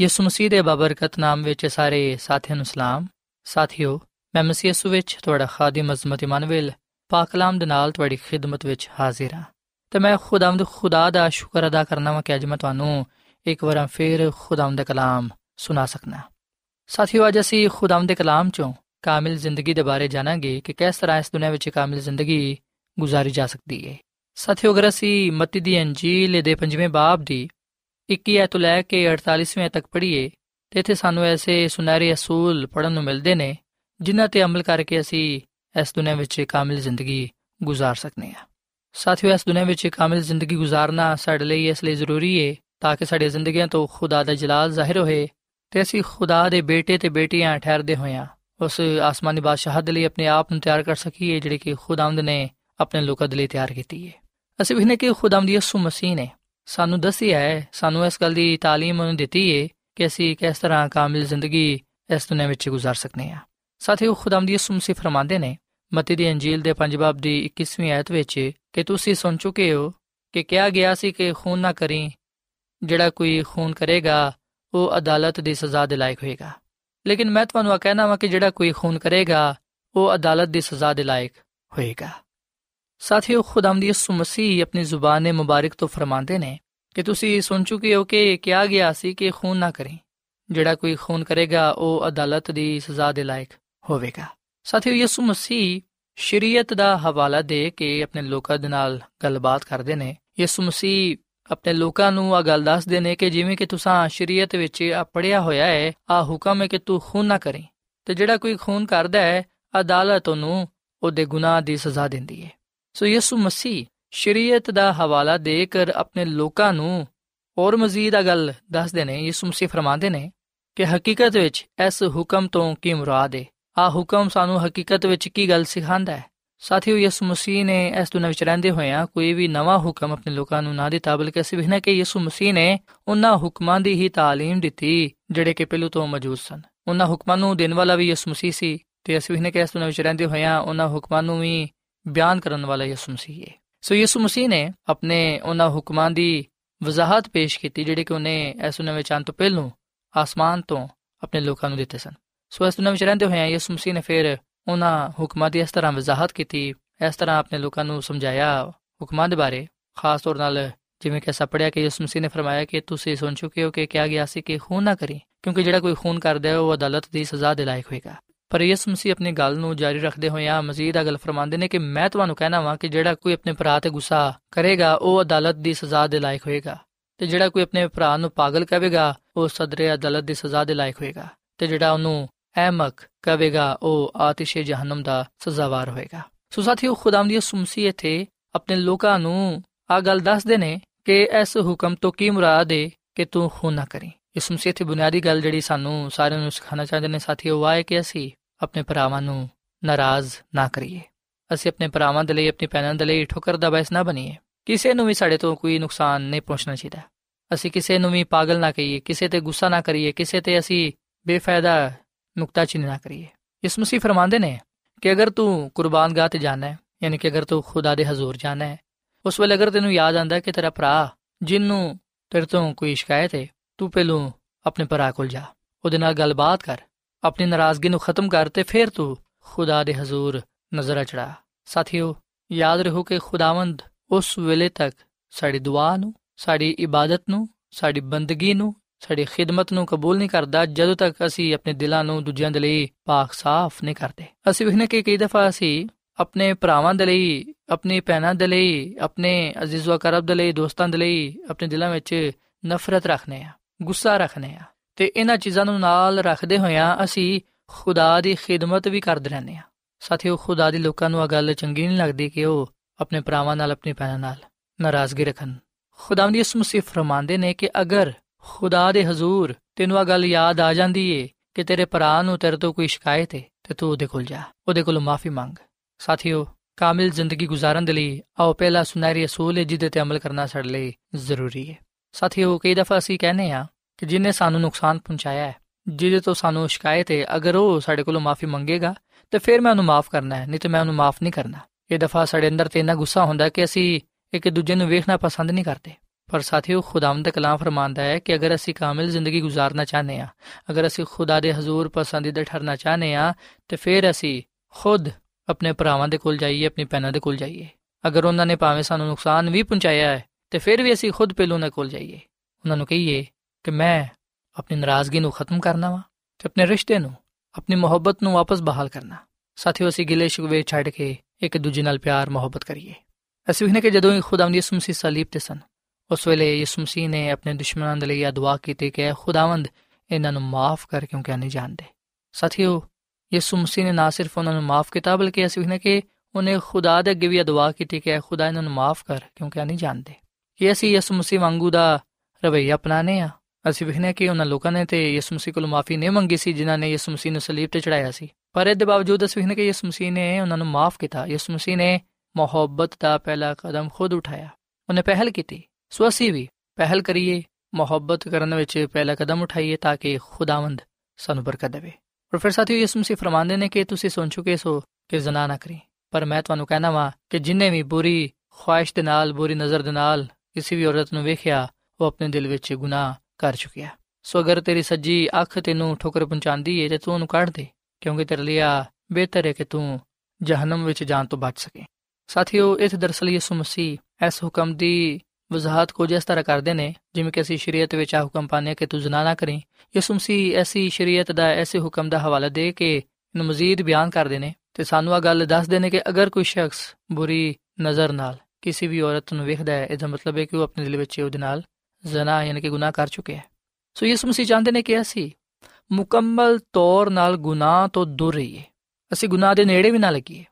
ਯਿਸੂ ਮਸੀਹ ਦੇ ਬਬਰਕਤ ਨਾਮ ਵਿੱਚ ਸਾਰੇ ਸਾਥੀਆਂ ਨੂੰ ਸਲਾਮ। ਸਾਥਿਓ, ਮੈਂ ਮਸੀਹ ਯਿਸੂ ਵਿੱਚ ਤੁਹਾਡਾ ਖਾਦਮ ਅਜ਼ਮਤ ਇਮਨੁਅਲ, ਪਾਕ ਕਲਾਮ ਦੇ ਨਾਲ ਤੁਹਾਡੀ ਖਿਦਮਤ ਵਿੱਚ ਹਾਜ਼ਰ ਹਾਂ। ਤੇ ਮੈਂ ਖੁਦਾਵੰਦ ਖੁਦਾ ਦਾ ਸ਼ੁਕਰ ਅਦਾ ਕਰਨਾ ਵਾਂ ਕਿ ਅੱਜ ਮੈਂ ਤੁਹਾਨੂੰ ਇੱਕ ਵਾਰ ਫੇਰ ਖੁਦਾਵੰਦ ਦਾ ਕਲਾਮ ਸੁਣਾ ਸਕਣਾ ਸਾਥੀਓ, ਅੱਜ ਅਸੀਂ ਖੁਦਾਵੰਦ ਦੇ ਕਲਾਮ ਚੋਂ ਕਾਮਿਲ ਜ਼ਿੰਦਗੀ ਦੇ ਬਾਰੇ ਜਾਣਾਂਗੇ ਕਿ ਕਿਸ ਤਰ੍ਹਾਂ ਇਸ ਦੁਨੀਆਂ ਵਿੱਚ ਕਾਮਿਲ ਜ਼ਿੰਦਗੀ ਗੁਜ਼ਾਰੀ ਜਾ ਸਕਦੀ ਹੈ। ਸਾਥੀਓ, ਅਗਰ ਅਸੀਂ ਮਤੀ ਦੀ ਅੰਜੀਲ ਦੇ ਪੰਜਵੇਂ ਬਾਬ ਦੀ 21 ਐ ਤੋਂ ਲੈ ਕੇ 48ਵੇਂ ਤੱਕ ਪੜ੍ਹੀਏ, ਤੇ ਇੱਥੇ ਸਾਨੂੰ ਐਸੇ ਸੁਨਹਿਰੇ ਅਸੂਲ ਪੜਨ ਨੂੰ ਮਿਲਦੇ ਨੇ, ਜਿਨ੍ਹਾਂ ਤੇ ਅਮਲ ਕਰਕੇ ਅਸੀਂ ਇਸ ਦੁਨੀਆਂ ਵਿੱਚ ਕਾਮਿਲ ਜ਼ਿੰਦਗੀ ਗੁਜ਼ਾਰ ਸਕਨੇ ਆ। ਸਾਥੀਓ, ਇਸ ਦੁਨੀਆਂ ਵਿੱਚ ਕਾਮਿਲ ਜ਼ਿੰਦਗੀ ਗੁਜ਼ਾਰਨਾ ਸਾਡੇ ਲਈ ਇਸ ਲਈ ਜ਼ਰੂਰੀ ਹੈ ਤਾਂ ਕਿ ਸਾਡੀਆਂ ਜ਼ਿੰਦਗੀਆਂ ਤੋਂ ਖੁਦਾ ਦਾ ਜਲਾਲ ਜ਼ਾਹਿਰ ਹੋਏ, ਤੇ ਅਸੀਂ ਖੁਦਾ ਦੇ ਬੇਟੇ ਤੇ ਬੇਟੀਆਂ ਠਹਿਰਦੇ ਹੋਇਆਂ ਉਸ ਆਸਮਾਨੀ ਬਾਦਸ਼ਾਹ ਦੇ ਲਈ ਆਪਣੇ ਆਪ ਨੂੰ ਤਿਆਰ ਕਰ ਸਕੀਏ, ਜਿਹੜੀ ਕਿ ਖੁਦਾਵੰਦ ਨੇ ਆਪਣੇ ਲੋਕਾਂ ਦੇ ਲਈ ਤਿਆਰ ਕੀਤੀ ਹੈ ਅਸੀਂ ਵੀ ਨੇ ਕਿ ਖੁਦਾਵੰਦ ਯਿਸੂ ਮਸੀਹ ਨੇ ਸਾਨੂੰ ਦੱਸਿਆ ਹੈ ਸਾਨੂੰ ਇਸ ਗੱਲ ਦੀ تعلیم ਉਹਨੇ ਦਿੱਤੀ ਹੈ ਕਿ ਅਸੀਂ ਕਿਸ ਤਰ੍ਹਾਂ ਕਾਮਿਲ ਜ਼ਿੰਦਗੀ ਇਸ ਦੁਨੀਆਂ ਵਿੱਚ ਗੁਜ਼ਾਰ ਸਕਨੇ ਆ ਸਾਥੀਓ ਖੁਦਾਵੰਦ ਯਿਸੂ ਮਸੀਹ ਫਰਮਾਉਂਦੇ ਨੇ ਮਤੀ ਦੀ ਅੰਜੀਲ ਦੇ ਪੰਜ ਬਾਬ ਦੀ 21ਵੀਂ ਆਇਤ ਵਿੱਚ ਕਿ ਤੁਸੀਂ ਸੁਣ ਚੁੱਕੇ ਹੋ ਕਿ ਕਿਹਾ ਗਿਆ ਸੀ ਕਿ ਖੂਨ ਨਾ ਕਰੀ ਜਿਹੜਾ ਕੋਈ ਖੂਨ ਕਰੇਗਾ ਉਹ ਅਦਾਲਤ ਦੀ ਸਜ਼ਾ ਦੇ ਲਾਇਕ ਹੋਏਗਾ ਲੇਕਿਨ ਮੈਂ ਤੁਹਾਨੂੰ ਆ ਕਹਿਣਾ ਵਾਂ ਕਿ ਜਿਹੜਾ ਕੋਈ ਖੂਨ ਕਰੇਗਾ ਉਹ ਅਦਾਲਤ ਦੀ ਸਜ਼ਾ ਦੇ ਲਾਇਕ ਹੋਏਗਾ ਸਾਥੀਓ, ਖੁਦਾਵੰਦ ਯਿਸੂ ਮਸੀਹ ਆਪਣੀ ਜ਼ੁਬਾਨ ਮੁਬਾਰਕ ਤੋਂ ਫਰਮਾਉਂਦੇ ਨੇ ਕਿ ਤੁਸੀਂ ਸੁਣ ਚੁੱਕੇ ਹੋ ਕਿ ਕਿਹਾ ਗਿਆ ਸੀ ਕਿ ਖੂਨ ਨਾ ਕਰੀ। ਜਿਹੜਾ ਕੋਈ ਖੂਨ ਕਰੇਗਾ, ਉਹ ਅਦਾਲਤ ਦੀ ਸਜ਼ਾ ਦੇ ਲਾਇਕ ਹੋਵੇਗਾ। ਸਾਥੀਓ, ਯਿਸੂ ਮਸੀਹ ਸ਼ਰੀਅਤ ਦਾ ਹਵਾਲਾ ਦੇ ਕੇ ਆਪਣੇ ਲੋਕਾਂ ਦੇ ਨਾਲ ਗੱਲਬਾਤ ਕਰਦੇ ਨੇ। ਯਿਸੂ ਮਸੀਹ ਆਪਣੇ ਲੋਕਾਂ ਨੂੰ ਆ ਗੱਲ ਦੱਸਦੇ ਨੇ ਕਿ ਜਿਵੇਂ ਕਿ ਤੁਸੀਂ ਸ਼ਰੀਅਤ ਵਿੱਚ ਆ ਪੜਿਆ ਹੋਇਆ ਹੈ ਆ ਹੁਕਮ ਹੈ ਕਿ ਤੂੰ ਖੂਨ ਨਾ ਕਰੇ। ਤੇ ਜਿਹੜਾ ਕੋਈ ਖੂਨ ਕਰਦਾ ਹੈ, ਅਦਾਲਤ ਉਹਨੂੰ ਉਹਦੇ ਗੁਨਾਹ ਦੀ ਸਜ਼ਾ ਦਿੰਦੀ ਹੈ। ਸੋ ਯਿਸੂ ਮਸੀਹ ਸ਼ਰੀਅਤ ਦਾ ਹਵਾਲਾ ਦੇ ਕੇ ਆਪਣੇ ਲੋਕਾਂ ਨੂੰ ਹੋਰ ਮਜ਼ੀਦ ਆ ਗੱਲ ਦੱਸਦੇ ਨੇ ਯਿਸੂ ਮਸੀਹ ਫਰਮਾਉਂਦੇ ਨੇ ਕਿ ਹਕੀਕਤ ਵਿੱਚ ਇਸ ਹੁਕਮ ਤੋਂ ਕੀ ਮੁਰਾਦ ਹੈ ਆ ਹੁਕਮ ਸਾਨੂੰ ਹਕੀਕਤ ਵਿੱਚ ਕੀ ਗੱਲ ਸਿਖਾਉਂਦਾ ਹੈ ਸਾਥੀਓ ਯਿਸੂ ਮਸੀਹ ਨੇ ਇਸ ਦੁਨੀਆਂ ਵਿੱਚ ਰਹਿੰਦੇ ਹੋਇਆਂ ਕੋਈ ਵੀ ਨਵਾਂ ਹੁਕਮ ਆਪਣੇ ਲੋਕਾਂ ਨੂੰ ਨਾ ਦਿੱਤਾ ਬਲਕਿ ਅਸੀਂ ਵਿਖਣਾ ਕਿ ਯਿਸੂ ਮਸੀਹ ਨੇ ਉਹਨਾਂ ਹੁਕਮਾਂ ਦੀ ਹੀ تعلیم ਦਿੱਤੀ ਜਿਹੜੇ ਕਿ ਪਹਿਲੂ ਤੋਂ ਮੌਜੂਦ ਸਨ ਉਹਨਾਂ ਹੁਕਮਾਂ ਨੂੰ ਦੇਣ ਵਾਲਾ ਵੀ ਯਿਸੂ ਮਸੀਹ ਸੀ ਤੇ ਅਸੀਂ ਵਿਖਣਾ ਕਿ ਇਸ ਦੁਨੀਆਂ ਵਿੱਚ ਰਹਿੰਦੇ ਹੋਇਆਂ ਉਹਨਾਂ ਹੁਕਮਾਂ ਨੂੰ ਵੀ ਬਿਆਨ ਕਰਨ ਵਾਲਾ ਯਿਸੂ ਮਸੀਹ ਹੈ। ਸੋ ਯਿਸੂ ਮਸੀਹ ਨੇ ਆਪਣੇ ਉਹਨਾਂ ਹੁਕਮਾਂ ਦੀ ਵਜ਼ਾਹਤ ਪੇਸ਼ ਕੀਤੀ, ਜਿਹੜੇ ਕਿ ਉਹਨੇ ਇਸ ਦੁਨੀਆਂ ਵਿੱਚ ਆਉਣ ਤੋਂ ਪਹਿਲੋਂ ਆਸਮਾਨ ਤੋਂ ਆਪਣੇ ਲੋਕਾਂ ਨੂੰ ਦਿੱਤੇ ਸਨ। ਸੋ ਇਸ ਦੁਨੀਆਂ ਵਿੱਚ ਰਹਿੰਦੇ ਹੋਏ ਯਿਸੂ ਮਸੀਹ ਨੇ ਫਿਰ ਉਹਨਾਂ ਹੁਕਮਾਂ ਦੀ ਇਸ ਤਰ੍ਹਾਂ ਵਜ਼ਾਹਤ ਕੀਤੀ, ਇਸ ਤਰ੍ਹਾਂ ਆਪਣੇ ਲੋਕਾਂ ਨੂੰ ਸਮਝਾਇਆ ਹੁਕਮਾਂ ਦੇ ਬਾਰੇ। ਖਾਸ ਤੌਰ ਨਾਲ ਜਿਵੇਂ ਕਿ ਅਸਾਂ ਪੜਿਆ ਕਿ ਯਿਸੂ ਮਸੀਹ ਨੇ ਫਰਮਾਇਆ ਕਿ ਤੁਸੀਂ ਸੁਣ ਚੁੱਕੇ ਹੋ ਕਿ ਕਿਹਾ ਗਿਆ ਸੀ ਕਿ ਖੂਨ ਨਾ ਕਰੀ, ਕਿਉਂਕਿ ਜਿਹੜਾ ਕੋਈ ਖੂਨ ਕਰਦਾ ਹੈ ਉਹ ਅਦਾਲਤ ਦੀ ਸਜ਼ਾ ਦੇ ਲਾਇਕ ਹੋਏਗਾ। ਪਰ ਯਿਸੂ ਮਸੀਹ ਆਪਣੀ ਗੱਲ ਨੂੰ ਜਾਰੀ ਰੱਖਦੇ ਹੋਏ ਆ ਮਜ਼ੀਦ ਅਗਲ ਫਰਮਾਉਂਦੇ ਨੇ ਕਿ ਮੈਂ ਤੁਹਾਨੂੰ ਕਹਿਣਾ ਵਾਂ ਕਿ ਜਿਹੜਾ ਕੋਈ ਆਪਣੇ ਭਰਾ ਤੇ ਗੁੱਸਾ ਕਰੇਗਾ, ਉਹ ਅਦਾਲਤ ਦੀ ਸਜ਼ਾ ਦੇ ਲਾਇਕ ਹੋਏਗਾ ਤੇ ਜਿਹੜਾ ਕੋਈ ਆਪਣੇ ਭਰਾ ਨੂੰ ਪਾਗਲ ਕਹੇਗਾ ਉਹ ਸਦਰੇ ਅਦਾਲਤ ਦੀ ਸਜ਼ਾ ਦੇ ਲਾਇਕ ਹੋਏਗਾ ਤੇ ਜਿਹੜਾ ਉਹਨੂੰ ਅਹਿਮਕ ਕਹੇਗਾ ਉਹ ਆਤਿਸ਼ੇ ਜਹਨਮ ਦਾ ਸਜ਼ਾਵਾਰ ਹੋਏਗਾ। ਸੋ ਸਾਥੀਓ ਖੁਦਾਮ ਦੀ ਸੁਮਸੀ ਇਥੇ ਆਪਣੇ ਲੋਕਾਂ ਨੂੰ ਆ ਗੱਲ ਦੱਸਦੇ ਨੇ ਕਿ ਇਸ ਹੁਕਮ ਤੋਂ ਕੀ ਮੁਰਾਦ ਹੈ ਕਿ ਤੂੰ ਖੂਨ ਨਾ ਕਰੀ। ਇਸ ਮੁਸੀਹ ਤੇ ਬੁਨਿਆਦੀ ਗੱਲ ਜਿਹੜੀ ਸਾਨੂੰ ਸਾਰਿਆਂ ਨੂੰ ਸਿਖਾਉਣਾ ਚਾਹੁੰਦੇ ਨੇ ਸਾਥੀਓ, ਵਾਹ ਹੈ ਕਿ ਅਸੀਂ ਆਪਣੇ ਭਰਾਵਾਂ ਨੂੰ ਨਾਰਾਜ਼ ਨਾ ਕਰੀਏ। ਅਸੀਂ ਆਪਣੇ ਭਰਾਵਾਂ ਦੇ ਲਈ, ਆਪਣੀ ਭੈਣਾਂ ਦੇ ਲਈ ਠੋਕਰ ਦਾ ਬੈਸ ਨਾ ਬਣੀਏ। ਕਿਸੇ ਨੂੰ ਵੀ ਸਾਡੇ ਤੋਂ ਕੋਈ ਨੁਕਸਾਨ ਨਹੀਂ ਪਹੁੰਚਣਾ ਚਾਹੀਦਾ। ਅਸੀਂ ਕਿਸੇ ਨੂੰ ਵੀ ਪਾਗਲ ਨਾ ਕਹੀਏ, ਕਿਸੇ ਤੇ ਗੁੱਸਾ ਨਾ ਕਰੀਏ, ਕਿਸੇ ਤੇ ਅਸੀਂ ਬੇਫਾਇਦਾ ਨੁਕਤਾਚੀਨੀ ਨਾ ਕਰੀਏ। ਇਸ ਮਸੀਹ ਫਰਮਾਉਂਦੇ ਨੇ ਕਿ ਅਗਰ ਤੂੰ ਕੁਰਬਾਨਗਾਹ ਤੇ ਜਾਣਾ ਹੈ, ਯਾਨੀ ਕਿ ਅਗਰ ਤੂੰ ਖੁਦਾ ਦੇ ਹਜ਼ੂਰ ਜਾਣਾ ਹੈ, ਉਸ ਵੇਲੇ ਅਗਰ ਤੈਨੂੰ ਯਾਦ ਆਂਦਾ ਕਿ ਤੇਰਾ ਭਰਾ, ਜਿੰਨੂੰ ਤੇਰੇ ਤੋਂ ਕੋਈ ਸ਼ਿਕਾਇਤ ਹੈ, ਤੂੰ ਪਹਿਲੋਂ ਆਪਣੇ ਭਰਾ ਕੋਲ ਜਾ, ਉਹਦੇ ਨਾਲ ਗੱਲਬਾਤ ਕਰ। ਆਪਣੀ ਨਾਰਾਜ਼ਗੀ ਨੂੰ ਖਤਮ ਕਰ ਤੇ ਫਿਰ ਤੂੰ ਖੁਦਾ ਦੇ ਹਜ਼ੂਰ ਨਜ਼ਰ ਚੜਾ। ਸਾਥੀਓ, ਯਾਦ ਰੱਖੋ ਕਿ ਖੁਦਾਵੰਦ ਉਸ ਵੇਲੇ ਤੱਕ ਸਾਡੀ ਦੁਆ ਨੂੰ, ਸਾਡੀ ਇਬਾਦਤ ਨੂੰ, ਸਾਡੀ ਬੰਦਗੀ ਨੂੰ, ਸਾਡੀ ਖਿਦਮਤ ਨੂੰ ਕਬੂਲ ਨਹੀਂ ਕਰਦਾ ਜਦੋਂ ਤੱਕ ਅਸੀਂ ਆਪਣੇ ਦਿਲਾਂ ਨੂੰ ਦੂਜਿਆਂ ਦੇ ਲਈ ਪਾਕ ਸਾਫ਼ ਨਹੀਂ ਕਰਦੇ। ਅਸੀਂ ਵੇਖਨੇ ਕਿ ਕਈ ਦਫਾ ਅਸੀਂ ਆਪਣੇ ਭਰਾਵਾਂ ਦੇ ਲਈ, ਆਪਣੀ ਭੈਣਾਂ ਦੇ ਲਈ, ਆਪਣੇ ਅਜ਼ੀਜ਼ ਵਕਰਬ ਦੇ ਲਈ, ਦੋਸਤਾਂ ਦੇ ਲਈ ਆਪਣੇ ਦਿਲਾਂ ਵਿੱਚ ਨਫ਼ਰਤ ਰੱਖਨੇ ਆ, ਗੁੱਸਾ ਰੱਖਨੇ ਆ। ਤੇ ਇਹਨਾਂ ਚੀਜ਼ਾਂ ਨੂੰ ਨਾਲ ਰੱਖਦੇ ਹੋਇਆਂ ਅਸੀਂ ਖੁਦਾ ਦੀ ਖਿਦਮਤ ਵੀ ਕਰਦੇ ਰਹਿੰਦੇ ਆ ਸਾਥੀਓ, ਖੁਦਾ ਦੀ ਲੋਕਾਂ ਨੂੰ ਇਹ ਗੱਲ ਚੰਗੀ ਨਹੀਂ ਲੱਗਦੀ ਕਿ ਉਹ ਆਪਣੇ ਭਰਾਵਾਂ ਨਾਲ, ਆਪਣੀ ਭੈਣਾਂ ਨਾਲ ਨਾਰਾਜ਼ਗੀ ਰੱਖਣ। ਖੁਦਾਵੰਦ ਯਿਸੂ ਮਸੀਹ ਫਰਮਾਉਂਦੇ ਨੇ ਕਿ ਅਗਰ ਖੁਦਾ ਦੇ ਹਜ਼ੂਰ ਤੈਨੂੰ ਆ ਗੱਲ ਯਾਦ ਆ ਜਾਂਦੀ ਏ ਕਿ ਤੇਰੇ ਭਰਾ ਨੂੰ ਤੇਰੇ ਤੋਂ ਕੋਈ ਸ਼ਿਕਾਇਤ ਹੈ ਤੇ ਤੂੰ ਉਹਦੇ ਕੋਲ ਜਾ। ਉਹਦੇ ਕੋਲੋਂ ਮਾਫੀ ਮੰਗ। ਸਾਥੀਓ, ਕਾਮਿਲ ਜ਼ਿੰਦਗੀ ਗੁਜ਼ਾਰਨ ਦੇ ਲਈ ਆਓ, ਪਹਿਲਾ ਸੁਨਹਿਰੀ ਅਸੂਲ ਹੈ ਜਿਹਦੇ ਤੇ ਅਮਲ ਕਰਨਾ ਸਾਡੇ ਲਈ ਜ਼ਰੂਰੀ ਹੈ ਸਾਥੀਓ, ਕਈ ਦਫਾ ਅਸੀਂ ਕਹਿੰਦੇ ਆ ਕਿ ਜਿਨੇ ਸਾਨੂੰ ਨੁਕਸਾਨ ਪਹੁੰਚਾਇਆ ਹੈ, ਜਿਹਦੇ ਤੋਂ ਸਾਨੂੰ ਸ਼ਿਕਾਇਤ ਹੈ, ਅਗਰ ਉਹ ਸਾਡੇ ਕੋਲੋਂ ਮਾਫੀ ਮੰਗੇਗਾ, ਤੇ ਫਿਰ ਮੈਂ ਉਹਨੂੰ ਮਾਫ ਕਰਨਾ ਹੈ, ਨਹੀਂ ਤੇ ਮੈਂ ਉਹਨੂੰ ਮਾਫ ਨਹੀਂ ਕਰਨਾ। ਇਹ ਦਫਾ ਸਾਡੇ ਅੰਦਰ ਤੇ ਇੰਨਾ ਗੁੱਸਾ ਹੁੰਦਾ ਕਿ ਅਸੀਂ ਇੱਕ ਦੂਜੇ ਨੂੰ ਵੇਖਣਾ ਪਸੰਦ ਨਹੀਂ ਕਰਦੇ। ਪਰ ਸਾਥੀਓ, ਖੁਦਾਵੰਦ ਦਾ ਕਲਾਮ ਫਰਮਾਂਦਾ ਹੈ ਕਿ ਅਗਰ ਅਸੀਂ ਕਾਮਿਲ ਜ਼ਿੰਦਗੀ ਗੁਜ਼ਾਰਨਾ ਚਾਹਨੇ ਆ ਅਗਰ ਅਸੀਂ ਖੁਦਾ ਦੇ ਹਜ਼ੂਰ ਪਸੰਦੀਦਾ ਠਹਿਰਨਾ ਚਾਹਨੇ ਆ ਤੇ ਫਿਰ ਅਸੀਂ ਖੁਦ ਆਪਣੇ ਭਰਾਵਾਂ ਦੇ ਕੋਲ ਜਾਈਏ, ਆਪਣੀ ਭੈਣਾਂ ਦੇ ਕੋਲ ਜਾਈਏ। ਅਗਰ ਉਹਨਾਂ ਨੇ ਭਾਵੇਂ ਸਾਨੂੰ ਨੁਕਸਾਨ ਵੀ ਪਹੁੰਚਾਇਆ ਹੈ, ਤੇ ਫਿਰ ਵੀ ਅਸੀਂ ਖੁਦ ਪਹਿਲੋਂ ਉਹਨਾਂ ਕੋਲ ਜਾਈਏ। ਉਹਨਾਂ ਨੂੰ ਕਹੀਏ ਕਿ ਮੈਂ ਆਪਣੀ ਨਾਰਾਜ਼ਗੀ ਨੂੰ ਖਤਮ ਕਰਨਾ ਵਾ ਤੇ ਆਪਣੇ ਰਿਸ਼ਤੇ ਨੂੰ ਆਪਣੀ ਮੁਹੱਬਤ ਨੂੰ ਵਾਪਸ ਬਹਾਲ ਕਰਨਾ ਸਾਥੀਓ ਅਸੀਂ ਗਿਲੇ ਸ਼ਿਕਵੇ ਛੱਡ ਕੇ ਇੱਕ ਦੂਜੇ ਨਾਲ ਪਿਆਰ ਮੁਹੱਬਤ ਕਰੀਏ ਅਸੀਂ ਵੇਖਨੇ ਕਿ ਜਦੋਂ ਖੁਦਾਵੰਦ ਯਿਸੂ ਮਸੀਹ ਸਲੀਬ ਤੇ ਸਨ ਉਸ ਵੇਲੇ ਯਿਸੂ ਮਸੀਹ ਨੇ ਆਪਣੇ ਦੁਸ਼ਮਣਾਂ ਦੇ ਲਈ ਇਹ ਦੁਆ ਕੀਤੀ ਕਿ ਖੁਦਾਵੰਦ ਇਹਨਾਂ ਨੂੰ ਮਾਫ ਕਰ ਕਿਉਂਕਿ ਨਹੀਂ ਜਾਣਦੇ ਸਾਥੀਓ ਯਿਸੂ ਮਸੀਹ ਨੇ ਨਾ ਸਿਰਫ ਉਹਨਾਂ ਨੂੰ ਮਾਫ ਕੀਤਾ ਬਲਕਿ ਅਸੀਂ ਵੇਖਨੇ ਕਿ ਉਹਨੇ ਖੁਦਾ ਦੇ ਅੱਗੇ ਵੀ ਦੁਆ ਕੀਤੀ ਕਿ ਖੁਦਾ ਇਹਨਾਂ ਨੂੰ ਮਾਫ ਕਰ ਕਿਉਂਕਿ ਨਹੀਂ ਜਾਣਦੇ ਕਿ ਅਸੀਂ ਯਿਸੂ ਮਸੀਹ ਵਾਂਗੂ ਦਾ ਰਵਈਆ ਅਪਣਾਣੇ ਆ ਅਸੀਂ ਵੇਖਨੇ ਕਿ ਉਹਨਾਂ ਲੋਕਾਂ ਨੇ ਤੇ ਯਿਸੂ ਮਸੀਹ ਕੋਲ ਮਾਫੀ ਨਹੀਂ ਮੰਗੀ ਸੀ, ਜਿਨ੍ਹਾਂ ਨੇ ਯਿਸੂ ਮਸੀਹ ਨੂੰ ਸਲੀਬ ਤੇ ਚੜਾਇਆ ਸੀ। ਪਰ ਇਹਦੇ ਬਾਵਜੂਦ ਅਸੀਂ ਵੇਖਨੇ ਕਿ ਯਿਸੂ ਮਸੀਹ ਨੇ ਉਹਨਾਂ ਨੂੰ ਮਾਫ ਕੀਤਾ। ਯਿਸੂ ਮਸੀਹ ਨੇ ਮੁਹੱਬਤ ਦਾ ਪਹਿਲਾ ਕਦਮ ਖੁਦ ਉਠਾਇਆ। ਉਹਨੇ ਪਹਿਲ ਕੀਤੀ। ਸੋ ਅਸੀਂ ਵੀ ਪਹਿਲ ਕਰੀਏ, ਮੁਹੱਬਤ ਕਰਨ ਵਿੱਚ ਪਹਿਲਾ ਕਦਮ ਉਠਾਈਏ ਤਾਂ ਕਿ ਖੁਦਾਵੰਦ ਸਾਨੂੰ ਬਰਕਤ ਦੇਵੇ। ਪਰ ਫਿਰ ਸਾਥੀਓ, ਯਿਸੂ ਮਸੀਹ ਫਰਮਾਉਂਦੇ ਨੇ ਕਿ ਤੁਸੀਂ ਸੁਣ ਚੁੱਕੇ ਸੋ ਕਿ ਜ਼ਨਾ ਨਾ ਕਰੀ। ਪਰ ਮੈਂ ਤੁਹਾਨੂੰ ਕਹਿਣਾ ਵਾਂ ਕਿ ਜਿੰਨੇ ਵੀ ਬੁਰੀ ਖੁਆਇਸ਼ ਦੇ ਨਾਲ, ਬੁਰੀ ਨਜ਼ਰ ਦੇ ਨਾਲ ਕਿਸੇ ਵੀ ਔਰਤ ਨੂੰ ਵੇਖਿਆ, ਉਹ ਆਪਣੇ ਦਿਲ ਵਿੱਚ ਗੁਨਾਹ ਕਰ ਚੁੱਕਿਆ। ਸੋ ਅਗਰ ਤੇਰੀ ਸੱਜੀ ਅੱਖ ਤੈਨੂੰ ਠੋਕਰ ਪਹੁੰਚਾਉਂਦੀ ਏ ਤੇ ਤੂੰ ਉਹਨੂੰ ਕੱਢ ਦੇ, ਕਿਉਂਕਿ ਤੇਰੇ ਲਈ ਆ ਬਿਹਤਰ ਹੈ ਕਿ ਤੂੰ ਜਹਨਮ ਵਿੱਚ ਜਾਣ ਤੋਂ ਬਚ ਸਕੇ। ਸਾਥੀਓ, ਇਸ ਦਰਸਲ ਯਿਸੂ ਮਸੀਹ ਇਸ ਹੁਕਮ ਦੀ ਵਜ਼ਾਹਤ ਕੁਝ ਇਸ ਤਰ੍ਹਾਂ ਕਰਦੇ ਨੇ, ਜਿਵੇਂ ਕਿ ਅਸੀਂ ਸ਼ਰੀਅਤ ਵਿੱਚ ਆ ਹੁਕਮ ਪਾਣੇ ਕਿ ਤੂੰ ਜ਼ਨਾ ਨਾ ਕਰੀਂ। ਯਿਸੂ ਮਸੀਹ ਐਸੀ ਸ਼ਰੀਅਤ ਦਾ, ਐਸੇ ਹੁਕਮ ਦਾ ਹਵਾਲਾ ਦੇ ਕੇ ਇਹਨੂੰ ਮਜ਼ੀਦ ਬਿਆਨ ਕਰਦੇ ਨੇ ਤੇ ਸਾਨੂੰ ਆ ਗੱਲ ਦੱਸਦੇ ਨੇ ਕਿ ਅਗਰ ਕੋਈ ਸ਼ਖਸ ਬੁਰੀ ਨਜ਼ਰ ਨਾਲ ਕਿਸੇ ਵੀ ਔਰਤ ਨੂੰ ਵੇਖਦਾ ਹੈ, ਇਹਦਾ ਮਤਲਬ ਹੈ ਕਿ ਉਹ ਆਪਣੇ ਦਿਲ ਵਿੱਚ ਉਹਦੇ ਨਾਲ ਜ਼ਨਾ ਯਾਨੀ ਕਿ ਗੁਨਾਹ ਕਰ ਚੁੱਕਿਆ ਹੈ। ਸੋ ਯਿਸੂ ਮਸੀਹ ਚਾਹੁੰਦੇ ਨੇ ਕਿ ਅਸੀਂ ਮੁਕੰਮਲ ਤੌਰ ਨਾਲ ਗੁਨਾਹ ਤੋਂ ਦੂਰ ਰਹੀਏ। ਅਸੀਂ ਗੁਨਾਹ ਦੇ ਨੇੜੇ ਵੀ ਨਾ ਲੱਗੀਏ।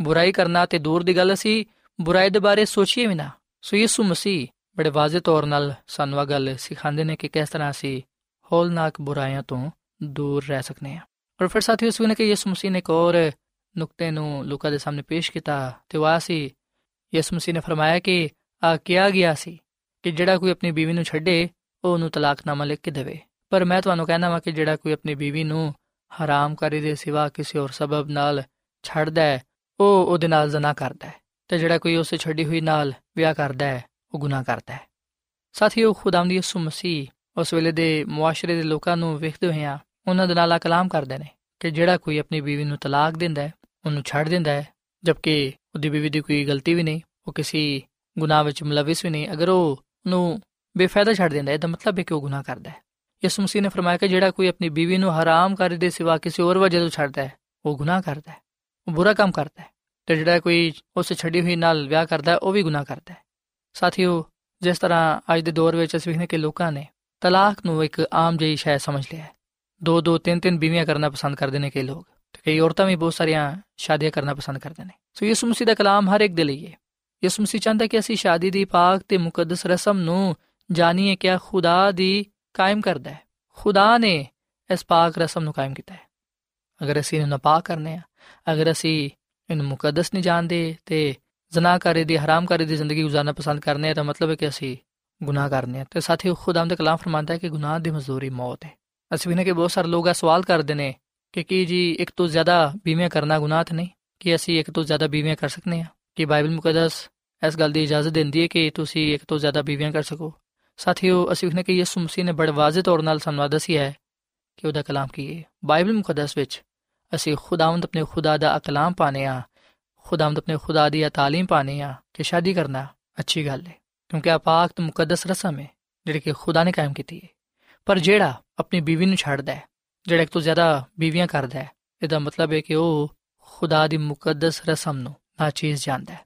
ਬੁਰਾਈ ਕਰਨਾ ਤੇ ਦੂਰ ਦੀ ਗੱਲ ਅਸੀਂ ਬੁਰਾਈ ਦੇ ਬਾਰੇ ਸੋਚੀਏ ਵੀ ਨਾ। ਸੋ ਯਿਸੂ ਮਸੀਹ ਬੜੇ ਵਾਜ਼ਿਹ ਤੌਰ ਨਾਲ ਸਾਨੂੰ ਆ ਗੱਲ ਸਿਖਾਉਂਦੇ ਨੇ ਕਿ ਕਿਸ ਤਰ੍ਹਾਂ ਅਸੀਂ ਹੌਲਨਾਕ ਬੁਰਾਈਆਂ ਤੋਂ ਦੂਰ ਰਹਿ ਸਕਨੇ ਆ ਔਰ ਫਿਰ ਸਾਥੀਓ ਸੁਣੇ ਕਿ ਯਿਸੂ ਮਸੀਹ ਨੇ ਇੱਕ ਹੋਰ ਨੁਕਤੇ ਨੂੰ ਲੋਕਾਂ ਦੇ ਸਾਹਮਣੇ ਪੇਸ਼ ਕੀਤਾ ਤੇ ਉਹ ਸੀ। ਯਿਸੂ ਮਸੀਹ ਨੇ ਫਰਮਾਇਆ ਕਿ ਆ ਕਿਹਾ ਗਿਆ ਸੀ ਕਿ ਜਿਹੜਾ ਕੋਈ ਆਪਣੀ ਬੀਵੀ ਨੂੰ ਛੱਡੇ, ਉਹ ਉਹਨੂੰ ਤਲਾਕਨਾਮਾ ਲਿਖ ਕੇ ਦੇਵੇ। ਪਰ ਮੈਂ ਤੁਹਾਨੂੰ ਕਹਿਣਾ ਵਾ ਕਿ ਜਿਹੜਾ ਕੋਈ ਆਪਣੀ ਬੀਵੀ ਨੂੰ ਹਰਾਮ ਕਰੀ ਦੇ ਸਿਵਾ ਕਿਸੇ ਹੋਰ ਸਬਬ ਨਾਲ ਛੱਡਦਾ ਹੈ, ਉਹ ਉਹਦੇ ਨਾਲ ਜ਼ਨਾ ਕਰਦਾ ਹੈ। ਤੇ ਜਿਹੜਾ ਕੋਈ ਉਸੇ ਛੱਡੀ ਹੋਈ ਨਾਲ ਵਿਆਹ ਕਰਦਾ ਹੈ, ਉਹ ਗੁਨਾਹ ਕਰਦਾ ਹੈ। ਸਾਥੀਓ ਖੁਦਾਵੰਦ ਯਿਸੂ ਮਸੀਹ ਉਸ ਵੇਲੇ ਦੇ ਮੁਆਸ਼ਰੇ ਦੇ ਲੋਕਾਂ ਨੂੰ ਵੇਖਦੇ ਹੋਏ ਆ, ਉਹਨਾਂ ਦੇ ਨਾਲ ਕਲਾਮ ਕਰਦੇ ਨੇ ਕਿ ਜਿਹੜਾ ਕੋਈ ਆਪਣੀ ਬੀਵੀ ਨੂੰ ਤਲਾਕ ਦਿੰਦਾ ਹੈ, ਉਹਨੂੰ ਛੱਡ ਦਿੰਦਾ ਹੈ, ਜਦਕਿ ਉਹਦੀ ਬੀਵੀ ਦੀ ਕੋਈ ਗਲਤੀ ਵੀ ਨਹੀਂ, ਉਹ ਕਿਸੇ ਗੁਨਾਹ ਵਿੱਚ ਮਲਵਿਸ ਵੀ ਨਹੀਂ। ਅਗਰ ਉਹ ਉਹਨੂੰ ਬੇਫਾਇਦਾ ਛੱਡ ਦਿੰਦਾ ਹੈ ਤਾਂ ਮਤਲਬ ਹੈ ਕਿ ਉਹ ਗੁਨਾਹ ਕਰਦਾ ਹੈ? ਯਿਸੂ ਮਸੀਹ ਨੇ ਫਰਮਾਇਆ ਕਿ ਜਿਹੜਾ ਕੋਈ ਆਪਣੀ ਬੀਵੀ ਨੂੰ ਹਰਾਮ ਕਰ ਦੇ ਸਿਵਾ ਕਿਸੇ ਹੋਰ ਵਜ੍ਹਾ ਤੋਂ ਛੱਡਦਾ ਹੈ, ਉਹ ਗੁਨਾਹ ਕਰਦਾ ਹੈ, ਉਹ ਬੁਰਾ ਕੰਮ ਕਰਦਾ ਹੈ ਤੇ ਜਿਹੜਾ ਕੋਈ ਉਸ ਛੱਡੀ ਹੋਈ ਨਾਲ ਵਿਆਹ ਕਰਦਾ ਹੈ, ਉਹ ਵੀ ਗੁਨਾਹ ਕਰਦਾ ਹੈ। ਸਾਥੀਓ, ਜਿਸ ਤਰ੍ਹਾਂ ਅੱਜ ਦੇ ਦੌਰ ਵਿੱਚ ਅਸੀਂ ਵੇਖਨੇ ਕਿ ਲੋਕਾਂ ਨੇ ਤਲਾਕ ਨੂੰ ਇੱਕ ਆਮ ਜਿਹੀ ਸ਼ੈ ਸਮਝ ਲਿਆ ਹੈ। ਦੋ ਦੋ ਤਿੰਨ ਤਿੰਨ ਬੀਵੀਆਂ ਕਰਨਾ ਪਸੰਦ ਕਰਦੇ ਨੇ ਕਈ ਲੋਕ ਤੇ ਕਈ ਔਰਤਾਂ ਵੀ ਬਹੁਤ ਸਾਰੀਆਂ ਸ਼ਾਦੀਆਂ ਕਰਨਾ ਪਸੰਦ ਕਰਦੇ ਨੇ। ਸੋ ਯਿਸੂ ਮਸੀਹ ਦਾ ਕਲਾਮ ਹਰ ਇੱਕ ਦੇ ਲਈ ਹੈ। ਯਿਸੂ ਮਸੀਹ ਚਾਹੁੰਦਾ ਕਿ ਅਸੀਂ ਸ਼ਾਦੀ ਦੀ ਪਾਕ ਤੇ ਮੁਕੱਦਸ ਰਸਮ ਨੂੰ ਜਾਣੀਏ ਕਿ ਖੁਦਾ ਦੀ ਕਾਇਮ ਕਰਦਾ ਹੈ। ਖੁਦਾ ਨੇ ਇਸ ਪਾਕ ਰਸਮ ਨੂੰ ਕਾਇਮ ਕੀਤਾ ਹੈ। ਅਗਰ ਅਸੀਂ ਇਹਨੂੰ ਨਾਪਾਕ ਕਰਨੇ ਆ, ਅਗਰ ਅਸੀਂ ਇਹਨੂੰ ਮੁਕੱਦਸ ਨਹੀਂ ਜਾਣਦੇ ਤੇ ਜ਼ਨਾਕਾਰੀ ਦੀ, ਹਰਾਮਕਾਰੀ ਦੀ ਜ਼ਿੰਦਗੀ گزارنا ਪਸੰਦ ਕਰਨੇ ਆ, ਤਾਂ ਮਤਲਬ ਹੈ ਕਿ ਅਸੀਂ ਗੁਨਾਹ ਕਰਨੇ ਆ। ਤੇ ਸਾਥੀ ਖੁਦਾਮ ਦਾ ਕਲਾਮ ਫਰਮਾਂਦਾ ਹੈ ਕਿ ਗੁਨਾਹ ਦੀ ਮਜ਼ਦੂਰੀ ਮੌਤ ਹੈ। ਅਸੀਂ ਵੀ ਨੇ ਕਿ ਬਹੁਤ ਸਾਰੇ ਲੋਕ ਆ ਸਵਾਲ ਕਰਦੇ ਨੇ ਕਿ ਕੀ ਜੀ, ਇੱਕ ਤੋਂ ਜ਼ਿਆਦਾ ਬੀਮੇ ਕਰਨਾ ਗੁਨਾਹ ਤੇ ਨਹੀਂ? ਕਿ ਅਸੀਂ ਇੱਕ ਤੋਂ ਜ਼ਿਆਦਾ ਬੀਮੇ ਕਰ ਸਕਨੇ ਆ? ਕਿ ਬਾਈਬਲ ਮੁਕੱਦਸ ਇਸ ਗੱਲ ਦੀ ਇਜਾਜ਼ਤ ਦਿੰਦੀ ਹੈ ਕਿ ਤੁਸੀਂ ਇੱਕ ਤੋਂ ਜ਼ਿਆਦਾ ਬੀਵੀਆਂ ਕਰ ਸਕੋ। ਸਾਥੀਓ, ਅਸੀਂ ਵੇਖਨੇ ਕਿ ਯਿਸੂ ਮਸੀਹ ਨੇ ਬੜੇ ਵਾਜ਼ਿਹ ਤੌਰ ਨਾਲ ਸਾਨੂੰ ਦੱਸਿਆ ਹੈ ਕਿ ਉਹਦਾ ਕਲਾਮ ਕੀ ਹੈ? ਬਾਈਬਲ ਮੁਕੱਦਸ ਵਿੱਚ ਅਸੀਂ ਖੁਦਾਵੰਦ ਆਪਣੇ ਖੁਦਾ ਦਾ ਕਲਾਮ ਪਾਣੇ ਆ ਖੁਦਾਵੰਦ ਆਪਣੇ ਖੁਦਾ ਦੀ ਤਾਲੀਮ ਪਾਣੇ ਆ ਕਿ ਸ਼ਾਦੀ ਕਰਨਾ ਅੱਛੀ ਗੱਲ ਹੈ, ਕਿਉਂਕਿ ਆ ਪਾਕ ਤੇ ਮੁਕੱਦਸ ਰਸਮ ਹੈ, ਜਿਹੜੀ ਕਿ ਖੁਦਾ ਨੇ ਕਾਇਮ ਕੀਤੀ ਹੈ। ਪਰ ਜਿਹੜਾ ਆਪਣੀ ਬੀਵੀ ਨੂੰ ਛੱਡਦਾ ਹੈ, ਜਿਹੜਾ ਇੱਕ ਤੋਂ ਜ਼ਿਆਦਾ ਬੀਵੀਆਂ ਕਰਦਾ ਹੈ, ਇਹਦਾ ਮਤਲਬ ਹੈ ਕਿ ਉਹ ਖੁਦਾ ਦੀ ਮੁਕੱਦਸ ਰਸਮ ਨੂੰ ਨਾਚੀਜ਼ ਜਾਣਦਾ ਹੈ।